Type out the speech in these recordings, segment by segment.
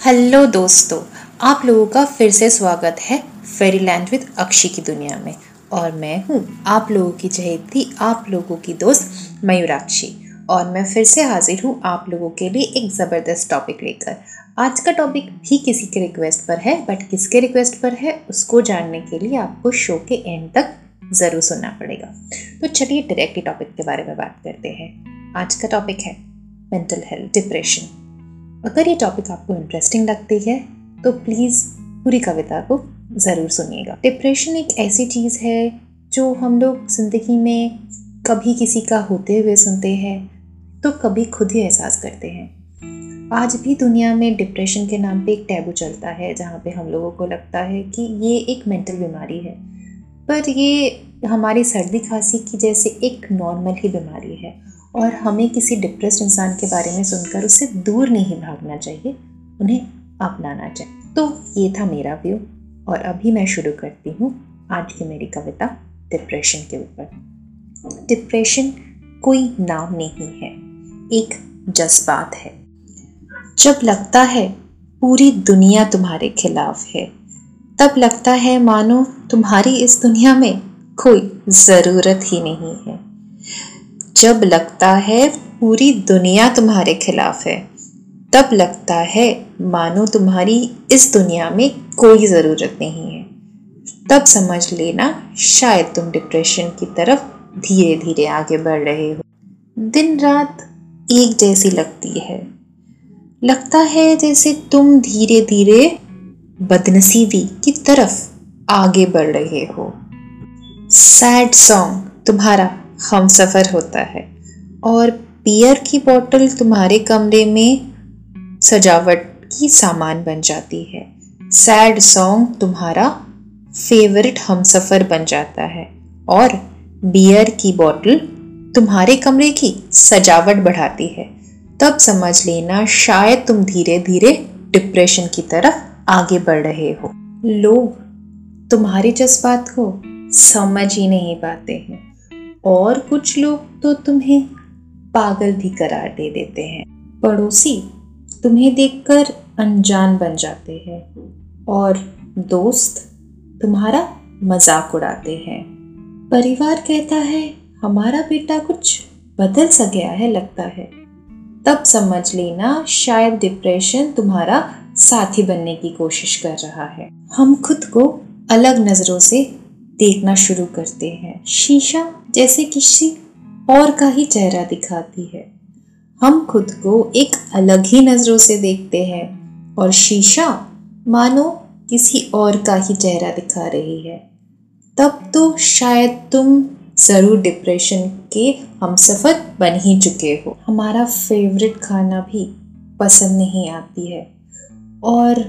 Hello दोस्तों, आप लोगों का फिर से स्वागत है फेरी लैंड विद अक्षी की दुनिया में। और मैं हूँ आप लोगों की चहेती आप लोगों की दोस्त मयूराक्षी। और मैं फिर से हाजिर हूँ आप लोगों के लिए एक ज़बरदस्त टॉपिक लेकर। आज का टॉपिक भी किसी के रिक्वेस्ट पर है बट किसके रिक्वेस्ट पर है, उसको जानने के लिए आपको शो के एंड तक ज़रूर सुनना पड़ेगा। तो चलिए डायरेक्टली टॉपिक के बारे में बात करते हैं। आज का टॉपिक है मेंटल हेल्थ डिप्रेशन अगर ये टॉपिक आपको इंटरेस्टिंग लगती है तो प्लीज़ पूरी कविता को ज़रूर सुनिएगा। डिप्रेशन एक ऐसी चीज़ है जो हम लोग ज़िंदगी में कभी किसी का होते हुए सुनते हैं तो कभी खुद ही एहसास करते हैं। आज भी दुनिया में डिप्रेशन के नाम पे एक टैबू चलता है, जहाँ पे हम लोगों को लगता है कि ये एक मेंटल बीमारी है। पर ये हमारी सर्दी खांसी की जैसे एक नॉर्मल ही बीमारी है। और हमें किसी डिप्रेस्ड इंसान के बारे में सुनकर उससे दूर नहीं भागना चाहिए, उन्हें अपनाना चाहिए। तो ये था मेरा व्यू, और अभी मैं शुरू करती हूँ आज की मेरी कविता, डिप्रेशन के ऊपर। डिप्रेशन कोई नाम नहीं है, एक जज्बात है। जब लगता है पूरी दुनिया तुम्हारे खिलाफ है, तब लगता है मानो तुम्हारी इस दुनिया में कोई ज़रूरत ही नहीं है। जब लगता है पूरी दुनिया तुम्हारे खिलाफ है, तब लगता है, मानो तुम्हारी इस दुनिया में कोई ज़रूरत नहीं है। तब समझ लेना, शायद तुम डिप्रेशन की तरफ़ धीरे धीरे आगे बढ़ रहे हो। दिन रात एक जैसी लगती है। लगता है जैसे तुम धीरे धीरे बदनसीबी की तरफ़ आगे बढ़ रहे हो। सैड सॉन्ग तुम्हारा हम सफ़र होता है। और बियर की बोतल तुम्हारे कमरे में सजावट की सामान बन जाती है। सैड सॉन्ग तुम्हारा फेवरेट हम सफ़र बन जाता है। और बियर की बोतल तुम्हारे कमरे की सजावट बढ़ाती है। तब समझ लेना शायद तुम धीरे धीरे डिप्रेशन की तरफ़ आगे बढ़ रहे हो। लोग तुम्हारे जज्बात को समझ ही नहीं पाते हैं। और कुछ लोग तो तुम्हें पागल भी करार दे देते हैं। पड़ोसी तुम्हें देखकर अनजान बन जाते हैं और दोस्त तुम्हारा मज़ाक उड़ाते हैं। परिवार कहता है, हमारा बेटा कुछ बदल सा गया है लगता है। तब समझ लेना शायद डिप्रेशन तुम्हारा साथी बनने की कोशिश कर रहा है। हम खुद को अलग नज़रों से देखना शुरू करते हैं। शीशा जैसे किसी और का ही चेहरा दिखाती है। हम खुद को एक अलग ही नज़रों से देखते हैं और शीशा, मानो किसी और का ही चेहरा दिखा रही है। तब तो शायद तुम ज़रूर डिप्रेशन के हम सफ़र बन ही चुके हो। हमारा फेवरेट खाना भी पसंद नहीं आती है और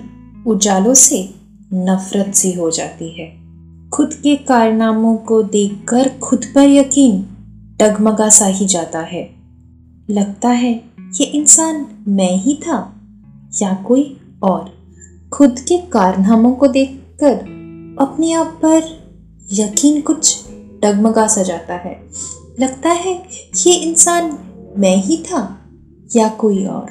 उजालों से नफ़रत सी हो जाती है। खुद के कारनामों को देखकर खुद पर यकीन डगमगा सा ही जाता है। लगता है, ये इंसान मैं ही था, या कोई और? खुद के कारनामों को देखकर अपने आप पर यकीन कुछ डगमगा सा जाता है। लगता है, ये इंसान मैं ही था, या कोई और?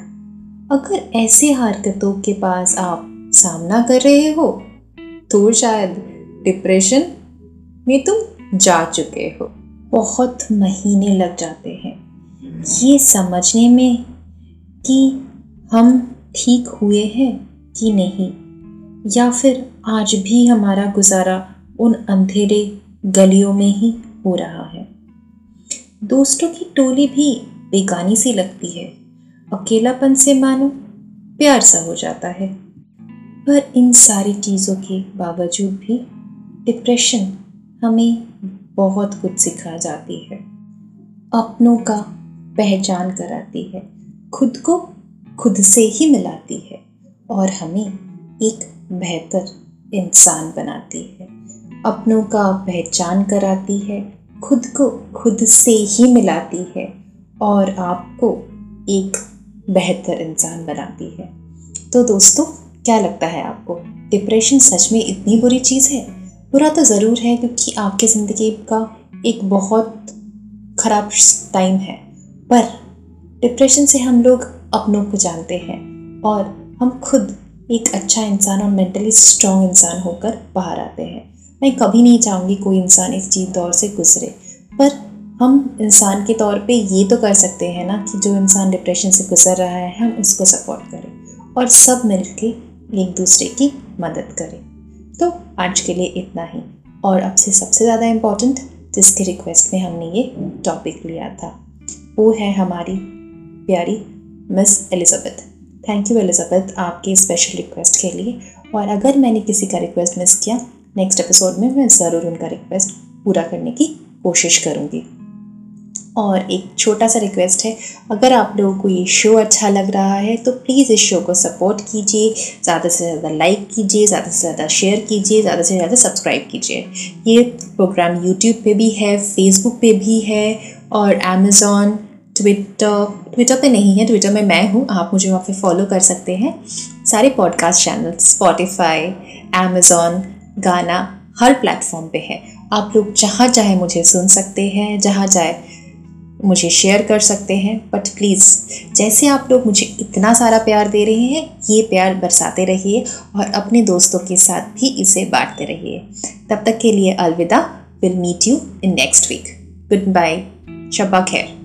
अगर ऐसे हरकतों के पास आप सामना कर रहे हो तो शायद डिप्रेशन में तुम जा चुके हो। बहुत महीने लग जाते हैं। ये समझने में कि हम ठीक हुए हैं कि नहीं, या फिर आज भी हमारा गुजारा उन अंधेरे गलियों में ही हो रहा है। दोस्तों की टोली भी बेगानी सी लगती है। अकेलापन से मानो प्यार सा हो जाता है। पर इन सारी चीज़ों के बावजूद भी डिप्रेशन हमें बहुत कुछ सिखा जाती है। अपनों का पहचान कराती है। खुद को खुद से ही मिलाती है और हमें एक बेहतर इंसान बनाती है। अपनों का पहचान कराती है, खुद को खुद से ही मिलाती है और आपको एक बेहतर इंसान बनाती है। तो दोस्तों, क्या लगता है आपको? डिप्रेशन सच में इतनी बुरी चीज़ है? बुरा तो ज़रूर है क्योंकि आपकी ज़िंदगी का एक बहुत ख़राब टाइम है। पर डिप्रेशन से हम लोग अपनों को जानते हैं और हम खुद एक अच्छा इंसान और मेंटली स्ट्रॉन्ग इंसान होकर बाहर आते हैं। मैं कभी नहीं चाहूँगी कोई इंसान इस चीज़ दौर से गुजरे। पर हम इंसान के तौर पे ये तो कर सकते हैं ना कि जो इंसान डिप्रेशन से गुजर रहा है, हम उसको सपोर्ट करें और सब मिलके एक दूसरे की मदद करें। तो आज के लिए इतना ही। और अब से सबसे ज़्यादा इम्पोर्टेंट जिसके रिक्वेस्ट में हमने ये टॉपिक लिया था, वो है हमारी प्यारी Miss Elizabeth thank you Elizabeth आपके स्पेशल रिक्वेस्ट के लिए। और अगर मैंने किसी का रिक्वेस्ट मिस किया नेक्स्ट एपिसोड में मैं ज़रूर उनका रिक्वेस्ट पूरा करने की कोशिश करूँगी। और एक छोटा सा रिक्वेस्ट है, अगर आप लोगों को ये शो अच्छा लग रहा है तो प्लीज़ इस शो को सपोर्ट कीजिए, ज़्यादा से ज़्यादा लाइक कीजिए, ज़्यादा से ज़्यादा शेयर कीजिए, ज़्यादा से ज़्यादा सब्सक्राइब कीजिए। ये प्रोग्राम यूट्यूब पे भी है फेसबुक पे भी है और अमेज़ॉन ट्विटर ट्विटर पे नहीं है ट्विटर में मैं हूँ, आप मुझे वहाँ पे फॉलो कर सकते हैं। सारे पॉडकास्ट चैनल स्पॉटिफाई अमेज़ॉन गाना हर प्लेटफॉर्म पे है। आप लोग जहाँ चाहे मुझे सुन सकते हैं, जहाँ चाहे मुझे शेयर कर सकते हैं बट प्लीज़ जैसे आप लोग मुझे इतना सारा प्यार दे रहे हैं, ये प्यार बरसाते रहिए और अपने दोस्तों के साथ भी इसे बांटते रहिए। तब तक के लिए अलविदा will meet you in next week goodbye Shaba खैर।